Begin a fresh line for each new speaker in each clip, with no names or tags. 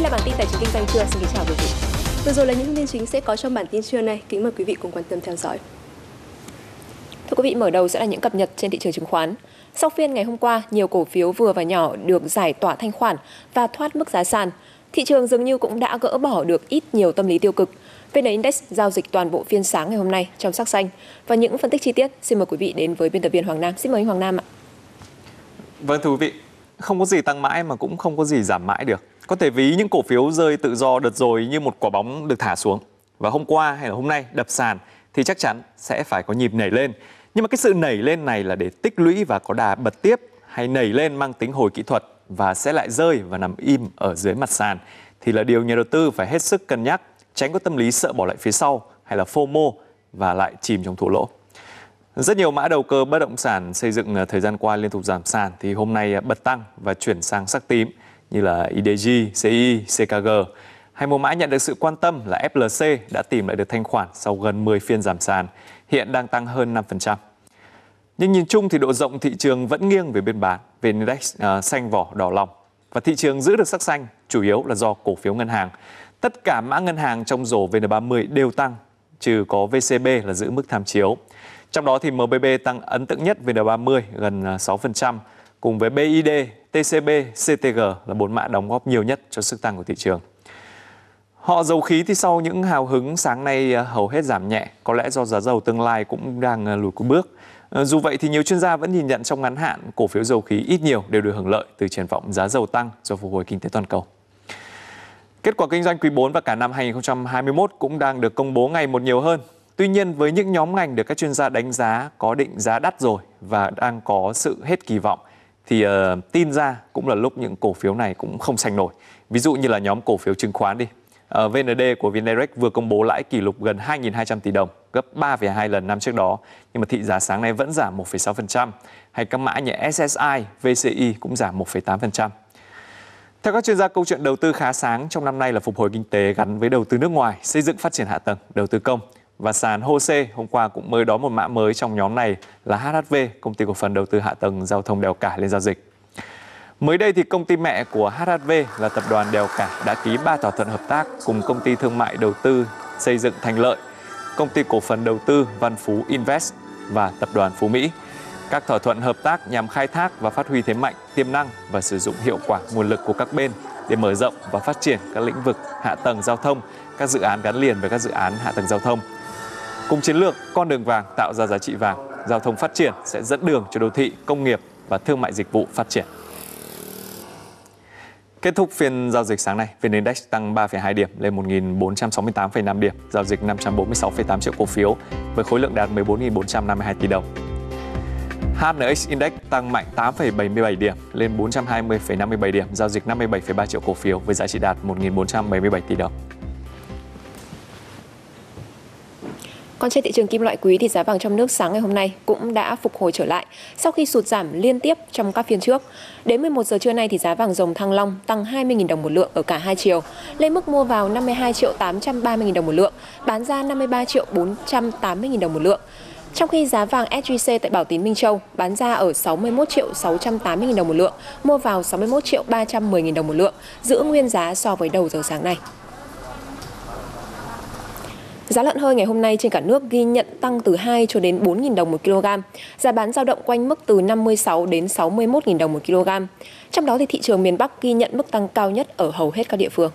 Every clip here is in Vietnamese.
Đây là bản tin tài chính kinh doanh trưa. Xin kính chào quý vị. Vừa rồi là những thông tin chính sẽ có trong bản tin trưa nay. Kính mời quý vị cùng quan tâm theo dõi. Thưa quý vị, mở đầu sẽ là những cập nhật trên thị trường chứng khoán. Sau phiên ngày hôm qua, nhiều cổ phiếu vừa và nhỏ được giải tỏa thanh khoản và thoát mức giá sàn. Thị trường dường như cũng đã gỡ bỏ được ít nhiều tâm lý tiêu cực. VN Index giao dịch toàn bộ phiên sáng ngày hôm nay trong sắc xanh. Và những phân tích chi tiết, xin mời quý vị đến với biên tập viên Hoàng Nam. Xin mời anh Hoàng Nam ạ.
Vâng thưa quý vị, không có gì tăng mãi mà cũng không có gì giảm mãi được. Có thể ví những cổ phiếu rơi tự do đợt rồi như một quả bóng được thả xuống. Và hôm qua hay là hôm nay đập sàn thì chắc chắn sẽ phải có nhịp nảy lên. Nhưng mà cái sự nảy lên này là để tích lũy và có đà bật tiếp hay nảy lên mang tính hồi kỹ thuật và sẽ lại rơi và nằm im ở dưới mặt sàn thì là điều nhà đầu tư phải hết sức cân nhắc, tránh có tâm lý sợ bỏ lại phía sau hay là FOMO và lại chìm trong thua lỗ. Rất nhiều mã đầu cơ bất động sản xây dựng à, thời gian qua liên tục giảm sàn thì hôm nay à, bật tăng và chuyển sang sắc tím như là IDG, CI, CKG. Hay một mã nhận được sự quan tâm là FLC đã tìm lại được thanh khoản sau gần 10 phiên giảm sàn, hiện đang tăng hơn 5%. Nhưng nhìn chung thì độ rộng thị trường vẫn nghiêng về bên bán, về index uh, xanh vỏ đỏ lòng. Và thị trường giữ được sắc xanh chủ yếu là do cổ phiếu ngân hàng. Tất cả mã ngân hàng trong rổ VN30 đều tăng, trừ có VCB là giữ mức tham chiếu. Trong đó thì MBB tăng ấn tượng nhất VN30 gần à, 6%, cùng với BID, TCB, CTG là bốn mã đóng góp nhiều nhất cho sức tăng của thị trường. Họ dầu khí thì sau những hào hứng sáng nay à, hầu hết giảm nhẹ, có lẽ do giá dầu tương lai cũng đang à, lùi cuối bước. À, dù vậy thì nhiều chuyên gia vẫn nhìn nhận trong ngắn hạn cổ phiếu dầu khí ít nhiều đều được hưởng lợi từ triển vọng giá dầu tăng do phục hồi kinh tế toàn cầu. Kết quả kinh doanh quý 4 và cả năm 2021 cũng đang được công bố ngày một nhiều hơn. Tuy nhiên với những nhóm ngành được các chuyên gia đánh giá có định giá đắt rồi và đang có sự hết kỳ vọng thì uh, tin ra cũng là lúc những cổ phiếu này cũng không sành nổi. Ví dụ như là nhóm cổ phiếu chứng khoán đi. Ờ, uh, VND của VNDirect vừa công bố lãi kỷ lục gần 2.200 tỷ đồng, gấp 3,2 lần năm trước đó, nhưng mà thị giá sáng nay vẫn giảm 1,6%. Hay các mã như SSI, VCI cũng giảm 1,8%. Theo các chuyên gia, câu chuyện đầu tư khá sáng trong năm nay là phục hồi kinh tế gắn với đầu tư nước ngoài, xây dựng phát triển hạ tầng, đầu tư công. Và sàn HOSE hôm qua cũng mới đón một mã mới trong nhóm này là HHV, công ty cổ phần đầu tư hạ tầng giao thông đèo cả lên giao dịch. Mới đây thì công ty mẹ của HHV là tập đoàn Đèo Cả đã ký 3 thỏa thuận hợp tác cùng công ty thương mại đầu tư xây dựng Thành Lợi, công ty cổ phần đầu tư Văn Phú Invest và tập đoàn Phú Mỹ. Các thỏa thuận hợp tác nhằm khai thác và phát huy thế mạnh, tiềm năng và sử dụng hiệu quả nguồn lực của các bên để mở rộng và phát triển các lĩnh vực hạ tầng giao thông, các dự án gắn liền với các dự án hạ tầng giao thông Cùng chiến lược con đường vàng tạo ra giá trị vàng, giao thông phát triển sẽ dẫn đường cho đô thị, công nghiệp và thương mại dịch vụ phát triển. Kết thúc phiên giao dịch sáng nay, VN Index tăng 3,2 điểm lên 1.468,5 điểm, giao dịch 546,8 triệu cổ phiếu với khối lượng đạt 14.452 tỷ đồng. HNX Index tăng mạnh 8,77 điểm lên 420,57 điểm, giao dịch 57,3 triệu cổ phiếu với giá trị đạt 1.477 tỷ đồng.
Còn trên thị trường kim loại quý thì giá vàng trong nước sáng ngày hôm nay cũng đã phục hồi trở lại sau khi sụt giảm liên tiếp trong các phiên trước. Đến 11 giờ trưa nay thì giá vàng dòng Thăng Long tăng 20.000 đồng một lượng ở cả hai chiều, lên mức mua vào 52 triệu 830.000 đồng một lượng, bán ra 53 triệu 480.000 đồng một lượng. Trong khi giá vàng SJC tại Bảo Tín Minh Châu bán ra ở 61 triệu 680.000 đồng một lượng, mua vào 61 triệu 310.000 đồng một lượng, giữ nguyên giá so với đầu giờ sáng nay. Giá lợn hơi ngày hôm nay trên cả nước ghi nhận tăng từ 2 cho đến 4.000 đồng một kg. Giá bán dao động quanh mức từ 56 đến 61.000 đồng một kg. Trong đó thì thị trường miền Bắc ghi nhận mức tăng cao nhất ở hầu hết các địa phương.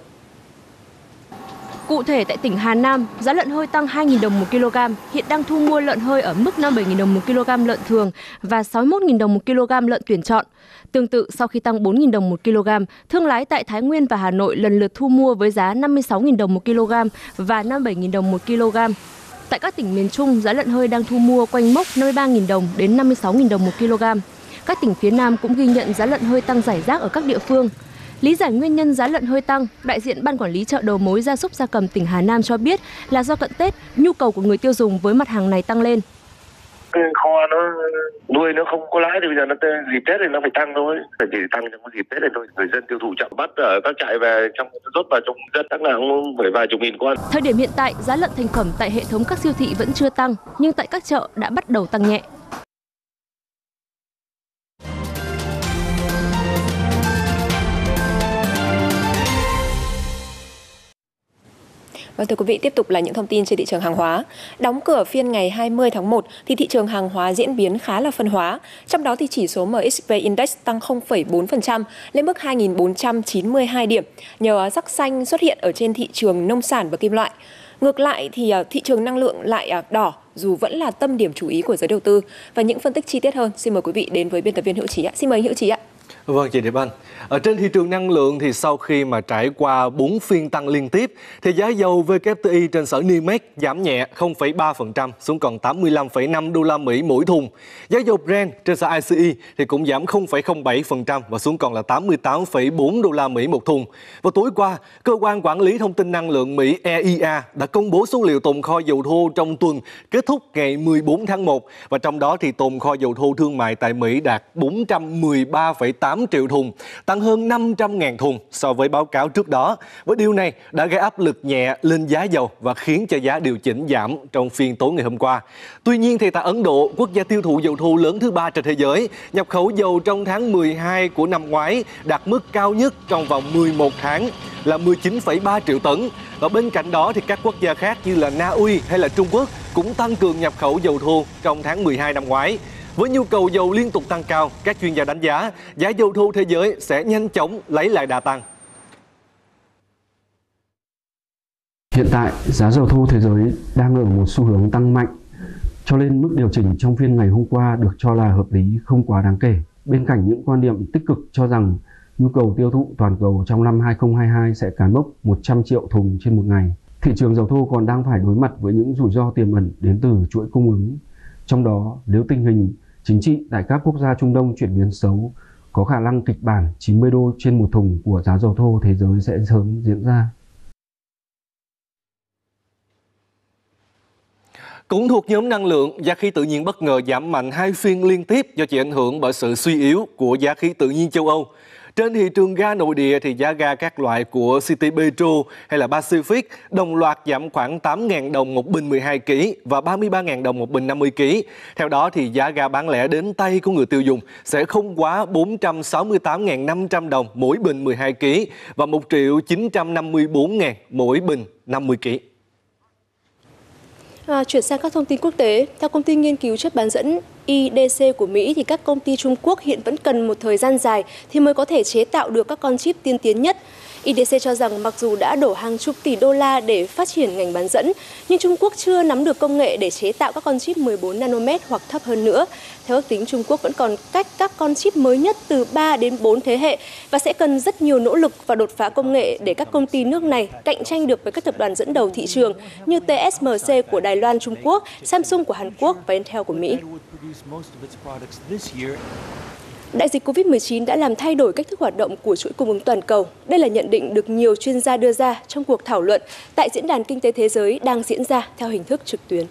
Cụ thể tại tỉnh Hà Nam, giá lợn hơi tăng 2.000 đồng một kg, hiện đang thu mua lợn hơi ở mức 57.000 đồng một kg lợn thường và 61.000 đồng một kg lợn tuyển chọn. Tương tự, sau khi tăng 4.000 đồng một kg, thương lái tại Thái Nguyên và Hà Nội lần lượt thu mua với giá 56.000 đồng một kg và 57.000 đồng một kg. Tại các tỉnh miền Trung, giá lợn hơi đang thu mua quanh mốc 53.000 đồng đến 56.000 đồng một kg. Các tỉnh phía Nam cũng ghi nhận giá lợn hơi tăng giải rác ở các địa phương. Lý giải nguyên nhân giá lợn hơi tăng, đại diện Ban Quản lý chợ đầu mối gia súc gia cầm tỉnh Hà Nam cho biết là do cận Tết, nhu cầu của người tiêu dùng với mặt hàng này tăng lên.
Cái kho nó nuôi nó không có lãi thì bây giờ nó dịp tết thì nó phải tăng thôi. Phải chỉ tăng trong dịp tết này thôi người dân tiêu thụ chậm bắt ở các trại về trong rốt vào trong dân chắc là cũng phải vài chục nghìn con.
Thời điểm hiện tại giá lợn thành phẩm tại hệ thống các siêu thị vẫn chưa tăng nhưng tại các chợ đã bắt đầu tăng nhẹ
Vâng thưa quý vị, tiếp tục là những thông tin trên thị trường hàng hóa. Đóng cửa phiên ngày 20 tháng 1 thì thị trường hàng hóa diễn biến khá là phân hóa. Trong đó thì chỉ số MXV Index tăng 0,4% lên mức 2.492 điểm nhờ sắc xanh xuất hiện ở trên thị trường nông sản và kim loại. Ngược lại thì à, thị trường năng lượng lại à, đỏ dù vẫn là tâm điểm chú ý của giới đầu tư. Và những phân tích chi tiết hơn, xin mời quý vị đến với biên tập viên Hữu Trí ạ. Xin mời Hữu Trí ạ.
Vâng chị Điệp Anh. Ở trên thị trường năng lượng thì sau khi mà trải qua 4 phiên tăng liên tiếp thì giá dầu WTI trên sở NYMEX giảm nhẹ 0,3% xuống còn 85,5 đô la Mỹ mỗi thùng. Giá dầu Brent trên sở ICE thì cũng giảm 0,07% và xuống còn là 88,4 đô la Mỹ một thùng. Vào tối qua, cơ quan quản lý thông tin năng lượng Mỹ EIA đã công bố số liệu tồn kho dầu thô trong tuần kết thúc ngày 14 tháng 1 và trong đó thì tồn kho dầu thô thương mại tại Mỹ đạt 413,8 8 triệu thùng tăng hơn 500.000 thùng so với báo cáo trước đó. Với điều này đã gây áp lực nhẹ lên giá dầu và khiến cho giá điều chỉnh giảm trong phiên tối ngày hôm qua. Tuy nhiên thì tại Ấn Độ, quốc gia tiêu thụ dầu thô lớn thứ ba trên thế giới, nhập khẩu dầu trong tháng 12 của năm ngoái đạt mức cao nhất trong vòng 11 tháng là 19,3 triệu tấn. Và bên cạnh đó thì các quốc gia khác như là Na Uy hay là Trung Quốc cũng tăng cường nhập khẩu dầu thô trong tháng 12 năm ngoái. Với nhu cầu dầu liên tục tăng cao, các chuyên gia đánh giá giá dầu thô thế giới sẽ nhanh chóng lấy lại đà tăng.
Hiện tại, giá dầu thô thế giới đang ở một xu hướng tăng mạnh, cho nên mức điều chỉnh trong phiên ngày hôm qua được cho là hợp lý không quá đáng kể. Bên cạnh những quan điểm tích cực cho rằng nhu cầu tiêu thụ toàn cầu trong năm 2022 sẽ cán mốc 100 triệu thùng trên một ngày. Thị trường dầu thô còn đang phải đối mặt với những rủi ro tiềm ẩn đến từ chuỗi cung ứng. Trong đó, nếu tình hình chính trị tại các quốc gia Trung Đông chuyển biến xấu, có khả năng kịch bản 90 đô trên một thùng của giá dầu thô thế giới sẽ sớm diễn ra.
Cũng thuộc nhóm năng lượng, giá khí tự nhiên bất ngờ giảm mạnh hai phiên liên tiếp do chịu ảnh hưởng bởi sự suy yếu của giá khí tự nhiên châu Âu. Trên thị trường ga nội địa thì giá ga các loại của City Petro hay là Pacific đồng loạt giảm khoảng 8.000 đồng một bình 12 kg và 33.000 đồng một bình 50 kg. Theo đó thì giá ga bán lẻ đến tay của người tiêu dùng sẽ không quá 468.500 đồng mỗi bình 12 kg và 1 triệu 954.000 mỗi bình 50 kg.
À, chuyển sang các thông tin quốc tế, theo công ty nghiên cứu chất bán dẫn IDC của Mỹ thì các công ty Trung Quốc hiện vẫn cần một thời gian dài thì mới có thể chế tạo được các con chip tiên tiến nhất. IDC cho rằng mặc dù đã đổ hàng chục tỷ đô la để phát triển ngành bán dẫn, nhưng Trung Quốc chưa nắm được công nghệ để chế tạo các con chip 14 nanomet hoặc thấp hơn nữa. Theo ước tính, Trung Quốc vẫn còn cách các con chip mới nhất từ 3 đến 4 thế hệ và sẽ cần rất nhiều nỗ lực và đột phá công nghệ để các công ty nước này cạnh tranh được với các tập đoàn dẫn đầu thị trường như TSMC của Đài Loan Trung Quốc, Samsung của Hàn Quốc và Intel của Mỹ. Đại dịch COVID-19 đã làm thay đổi cách thức hoạt động của chuỗi cung ứng toàn cầu. Đây là nhận định được nhiều chuyên gia đưa ra trong cuộc thảo luận tại Diễn đàn Kinh tế Thế giới đang diễn ra theo hình thức trực tuyến.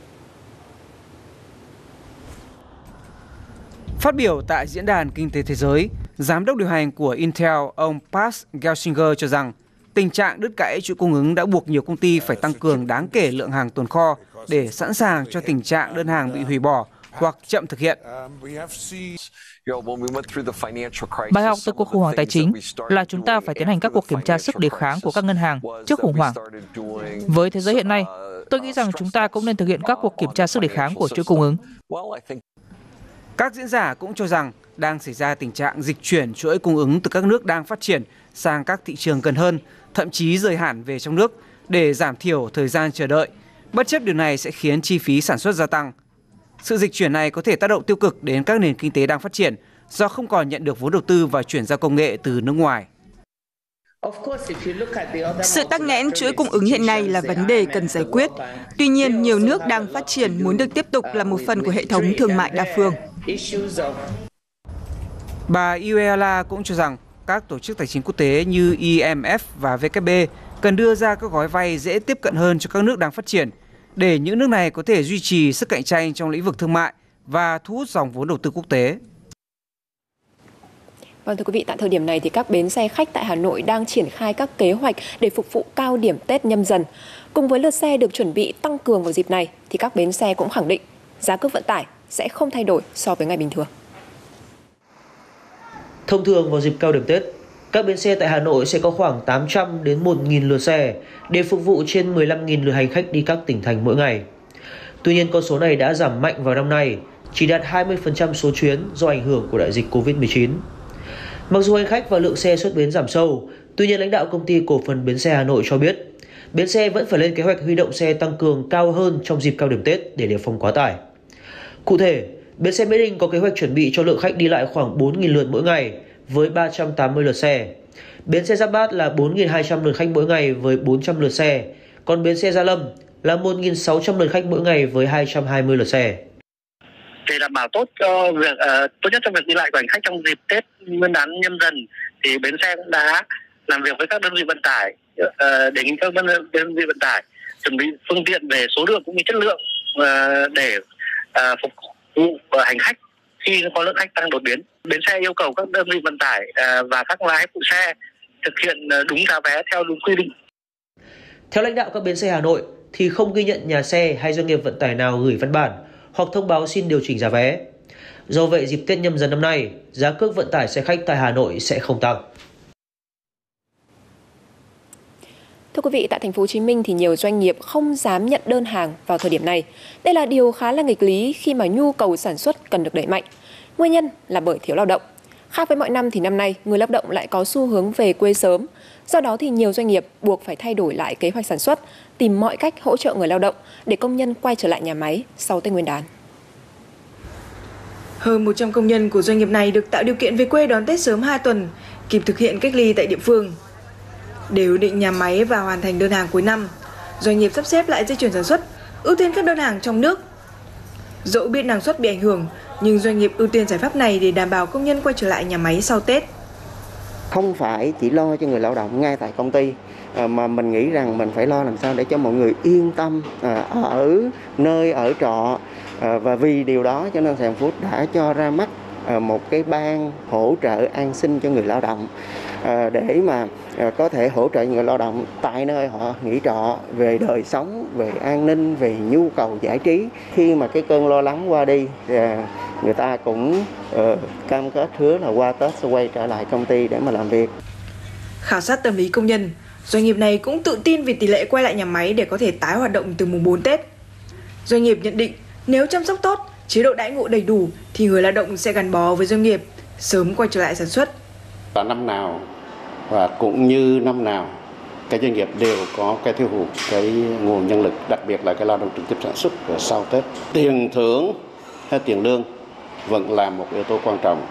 Phát biểu tại Diễn đàn Kinh tế Thế giới, Giám đốc điều hành của Intel, ông Pat Gelsinger cho rằng tình trạng đứt gãy chuỗi cung ứng đã buộc nhiều công ty phải tăng cường đáng kể lượng hàng tồn kho để sẵn sàng cho tình trạng đơn hàng bị hủy bỏ hoặc chậm thực hiện.
Bài học từ cuộc khủng hoảng tài chính là chúng ta phải tiến hành các cuộc kiểm tra sức đề kháng của các ngân hàng trước khủng hoảng. Với thế giới hiện nay, tôi nghĩ rằng chúng ta cũng nên thực hiện các cuộc kiểm tra sức đề kháng của chuỗi cung ứng.
Các diễn giả cũng cho rằng đang xảy ra tình trạng dịch chuyển chuỗi cung ứng từ các nước đang phát triển sang các thị trường gần hơn, thậm chí rời hẳn về trong nước để giảm thiểu thời gian chờ đợi. Bất chấp điều này sẽ khiến chi phí sản xuất gia tăng. Sự dịch chuyển này có thể tác động tiêu cực đến các nền kinh tế đang phát triển do không còn nhận được vốn đầu tư và chuyển giao công nghệ từ nước ngoài.
Sự tắc nghẽn chuỗi cung ứng hiện nay là vấn đề cần giải quyết. Tuy nhiên, nhiều nước đang phát triển muốn được tiếp tục là một phần của hệ thống thương mại đa phương.
Bà Iweala cũng cho rằng các tổ chức tài chính quốc tế như IMF và WB cần đưa ra các gói vay dễ tiếp cận hơn cho các nước đang phát triển để những nước này có thể duy trì sức cạnh tranh trong lĩnh vực thương mại và thu hút dòng vốn đầu tư quốc tế.
Vâng thưa quý vị, tại thời điểm này thì các bến xe khách tại Hà Nội đang triển khai các kế hoạch để phục vụ cao điểm Tết nhâm dần. Cùng với lượt xe được chuẩn bị tăng cường vào dịp này thì các bến xe cũng khẳng định giá cước vận tải sẽ không thay đổi so với ngày bình thường.
Thông thường vào dịp cao điểm Tết, các bến xe tại Hà Nội sẽ có khoảng 800 đến 1.000 lượt xe để phục vụ trên 15.000 lượt hành khách đi các tỉnh thành mỗi ngày. Tuy nhiên con số này đã giảm mạnh vào năm nay, chỉ đạt 20% số chuyến do ảnh hưởng của đại dịch Covid-19. Mặc dù hành khách và lượng xe xuất bến giảm sâu, tuy nhiên lãnh đạo công ty cổ phần bến xe Hà Nội cho biết, bến xe vẫn phải lên kế hoạch huy động xe tăng cường cao hơn trong dịp cao điểm Tết để đề phòng quá tải. Cụ thể, bến xe Mỹ Đình có kế hoạch chuẩn bị cho lượng khách đi lại khoảng 4.000 lượt mỗi ngày với 380 lượt xe. Bến xe Giáp Bát là 4.200 lượt khách mỗi ngày với 400 lượt xe, còn bến xe Gia Lâm là 1.600 lượt khách mỗi ngày với 220 lượt xe
để đảm bảo tốt cho việc uh, tốt nhất cho việc đi lại của hành khách trong dịp Tết Nguyên đán nhâm dần thì bến xe cũng đã làm việc với các đơn vị vận tải uh, đề nghị các đơn vị vận tải chuẩn bị phương tiện về số lượng cũng như chất lượng uh, để uh, phục vụ hành khách khi có lượng khách tăng đột biến. Bến xe yêu cầu các đơn vị vận tải à, và các lái phụ xe thực hiện à, đúng giá vé theo đúng quy định.
Theo lãnh đạo các bến xe Hà Nội thì không ghi nhận nhà xe hay doanh nghiệp vận tải nào gửi văn bản hoặc thông báo xin điều chỉnh giá vé. Do vậy dịp Tết nhâm dần năm nay, giá cước vận tải xe khách tại Hà Nội sẽ không tăng.
Thưa quý vị, tại thành phố Hồ Chí Minh thì nhiều doanh nghiệp không dám nhận đơn hàng vào thời điểm này. Đây là điều khá là nghịch lý khi mà nhu cầu sản xuất cần được đẩy mạnh. Nguyên nhân là bởi thiếu lao động. Khác với mọi năm thì năm nay người lao động lại có xu hướng về quê sớm. Do đó thì nhiều doanh nghiệp buộc phải thay đổi lại kế hoạch sản xuất, tìm mọi cách hỗ trợ người lao động để công nhân quay trở lại nhà máy sau Tết Nguyên đán.
Hơn 100 công nhân của doanh nghiệp này được tạo điều kiện về quê đón Tết sớm 2 tuần, kịp thực hiện cách ly tại địa phương. Để ổn định nhà máy và hoàn thành đơn hàng cuối năm, doanh nghiệp sắp xếp lại dây chuyển sản xuất, ưu tiên các đơn hàng trong nước. Dẫu biết năng suất bị ảnh hưởng, nhưng doanh nghiệp ưu tiên giải pháp này để đảm bảo công nhân quay trở lại nhà máy sau Tết.
Không phải chỉ lo cho người lao động ngay tại công ty à, mà mình nghĩ rằng mình phải lo làm sao để cho mọi người yên tâm à, ở nơi ở trọ à, và vì điều đó cho nên Sàn Phút đã cho ra mắt một cái ban hỗ trợ an sinh cho người lao động để mà có thể hỗ trợ người lao động tại nơi họ nghỉ trọ về đời sống, về an ninh, về nhu cầu giải trí. Khi mà cái cơn lo lắng qua đi người ta cũng uh, cam kết hứa là qua Tết sẽ quay trở lại công ty để mà làm việc.
Khảo sát tâm lý công nhân, doanh nghiệp này cũng tự tin vì tỷ lệ quay lại nhà máy để có thể tái hoạt động từ mùng 4 Tết. Doanh nghiệp nhận định nếu chăm sóc tốt, chế độ đãi ngộ đầy đủ thì người lao động sẽ gắn bó với doanh nghiệp, sớm quay trở lại sản xuất.
Và năm nào và cũng như năm nào các doanh nghiệp đều có cái thiếu hụt cái nguồn nhân lực, đặc biệt là cái lao động trực tiếp sản xuất sau Tết. Tiền thưởng hay tiền lương vẫn là một yếu tố quan trọng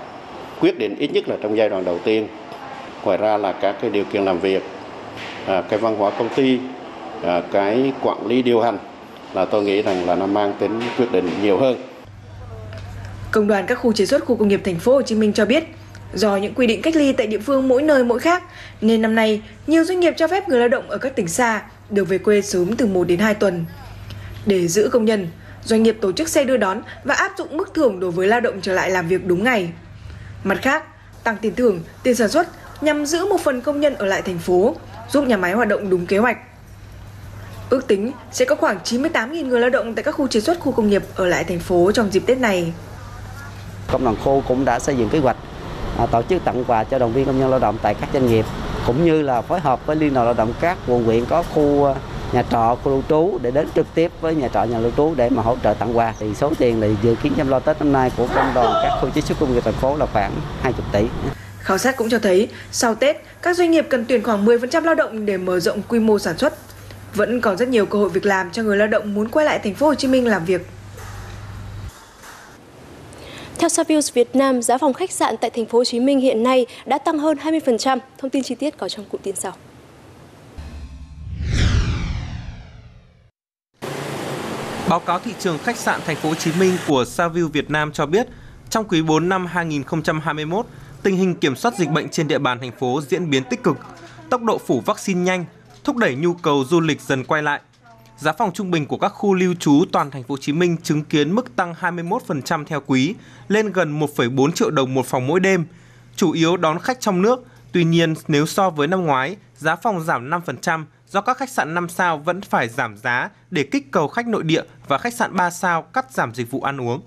quyết định ít nhất là trong giai đoạn đầu tiên ngoài ra là các cái điều kiện làm việc à, cái văn hóa công ty à, cái quản lý điều hành là tôi nghĩ rằng là nó mang tính quyết định nhiều hơn
Công đoàn các khu chế xuất khu công nghiệp thành phố Hồ Chí Minh cho biết, do những quy định cách ly tại địa phương mỗi nơi mỗi khác, nên năm nay nhiều doanh nghiệp cho phép người lao động ở các tỉnh xa được về quê sớm từ 1 đến 2 tuần. Để giữ công nhân, doanh nghiệp tổ chức xe đưa đón và áp dụng mức thưởng đối với lao động trở lại làm việc đúng ngày. Mặt khác, tăng tiền thưởng, tiền sản xuất nhằm giữ một phần công nhân ở lại thành phố, giúp nhà máy hoạt động đúng kế hoạch. Ước tính sẽ có khoảng 98.000 người lao động tại các khu chế xuất khu công nghiệp ở lại thành phố trong dịp Tết này.
Công đoàn khu cũng đã xây dựng kế hoạch à, tổ chức tặng quà cho đoàn viên công nhân lao động tại các doanh nghiệp cũng như là phối hợp với liên đoàn lao động các quận huyện có khu à, nhà trọ khu lưu trú để đến trực tiếp với nhà trọ nhà lưu trú để mà hỗ trợ tặng quà thì số tiền thì dự kiến chăm lo Tết năm nay của công đoàn các khu chế xuất công nghiệp thành phố là khoảng 20 tỷ.
Khảo sát cũng cho thấy sau Tết các doanh nghiệp cần tuyển khoảng 10% lao động để mở rộng quy mô sản xuất. Vẫn còn rất nhiều cơ hội việc làm cho người lao động muốn quay lại thành phố Hồ Chí Minh làm việc.
Theo Savills Việt Nam, giá phòng khách sạn tại thành phố Hồ Chí Minh hiện nay đã tăng hơn 20%. Thông tin chi tiết có trong cụm tin sau.
Báo cáo thị trường khách sạn thành phố Hồ Chí Minh của Savills Việt Nam cho biết, trong quý 4 năm 2021, tình hình kiểm soát dịch bệnh trên địa bàn thành phố diễn biến tích cực, tốc độ phủ vaccine nhanh, thúc đẩy nhu cầu du lịch dần quay lại. Giá phòng trung bình của các khu lưu trú toàn thành phố Hồ Chí Minh chứng kiến mức tăng 21% theo quý, lên gần 1,4 triệu đồng một phòng mỗi đêm, chủ yếu đón khách trong nước. Tuy nhiên, nếu so với năm ngoái, giá phòng giảm 5%, do các khách sạn 5 sao vẫn phải giảm giá để kích cầu khách nội địa và khách sạn 3 sao cắt giảm dịch vụ ăn uống.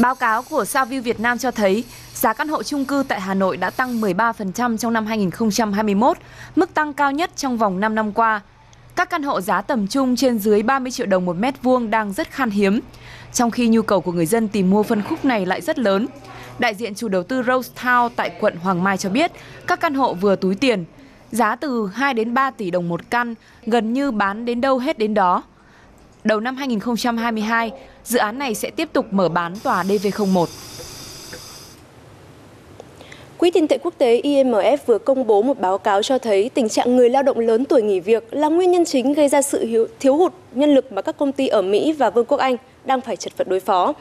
Báo cáo của Saview Việt Nam cho thấy giá căn hộ chung cư tại Hà Nội đã tăng 13% trong năm 2021, mức tăng cao nhất trong vòng 5 năm qua. Các căn hộ giá tầm trung trên dưới 30 triệu đồng một mét vuông đang rất khan hiếm, trong khi nhu cầu của người dân tìm mua phân khúc này lại rất lớn. Đại diện chủ đầu tư Rose Town tại quận Hoàng Mai cho biết, các căn hộ vừa túi tiền, giá từ 2 đến 3 tỷ đồng một căn, gần như bán đến đâu hết đến đó. Đầu năm 2022, dự án này sẽ tiếp tục mở bán tòa DV01.
Quỹ tiền tệ quốc tế IMF vừa công bố một báo cáo cho thấy tình trạng người lao động lớn tuổi nghỉ việc là nguyên nhân chính gây ra sự thiếu hụt nhân lực mà các công ty ở Mỹ và Vương quốc Anh đang phải chật vật đối phó.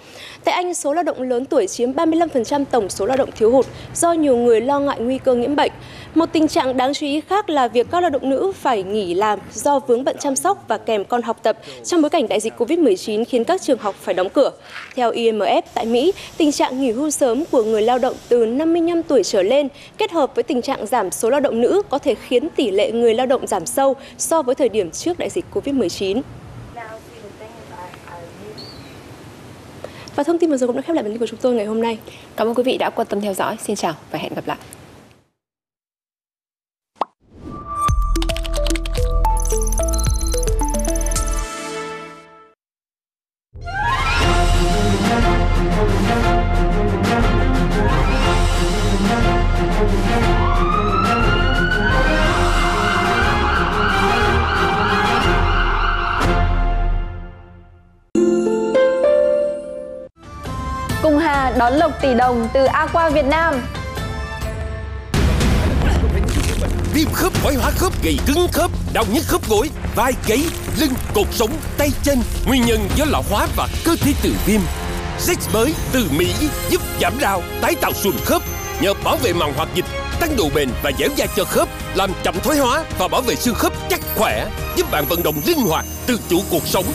Tại Anh, số lao động lớn tuổi chiếm 35% tổng số lao động thiếu hụt do nhiều người lo ngại nguy cơ nhiễm bệnh. Một tình trạng đáng chú ý khác là việc các lao động nữ phải nghỉ làm do vướng bận chăm sóc và kèm con học tập trong bối cảnh đại dịch COVID-19 khiến các trường học phải đóng cửa. Theo IMF, tại Mỹ, tình trạng nghỉ hưu sớm của người lao động từ 55 tuổi trở lên kết hợp với tình trạng giảm số lao động nữ có thể khiến tỷ lệ người lao động giảm sâu so với thời điểm trước đại dịch COVID-19. Và thông tin vừa rồi cũng đã khép lại bản tin của chúng tôi ngày hôm nay.
Cảm ơn quý vị đã quan tâm theo dõi. Xin chào và hẹn gặp lại.
Cùng đón lộc tỷ đồng từ Aqua Việt Nam.
Viêm khớp thoái hóa khớp gầy cứng khớp, đau nhức khớp gối, vai gáy, lưng, cột sống, tay chân. Nguyên nhân do lão hóa và cơ thể tự viêm. Zex mới từ Mỹ giúp giảm đau, tái tạo sườn khớp nhờ bảo vệ màng hoạt dịch, tăng độ bền và dẻo dai cho khớp, làm chậm thoái hóa và bảo vệ xương khớp chắc khỏe, giúp bạn vận động linh hoạt, tự chủ cuộc sống.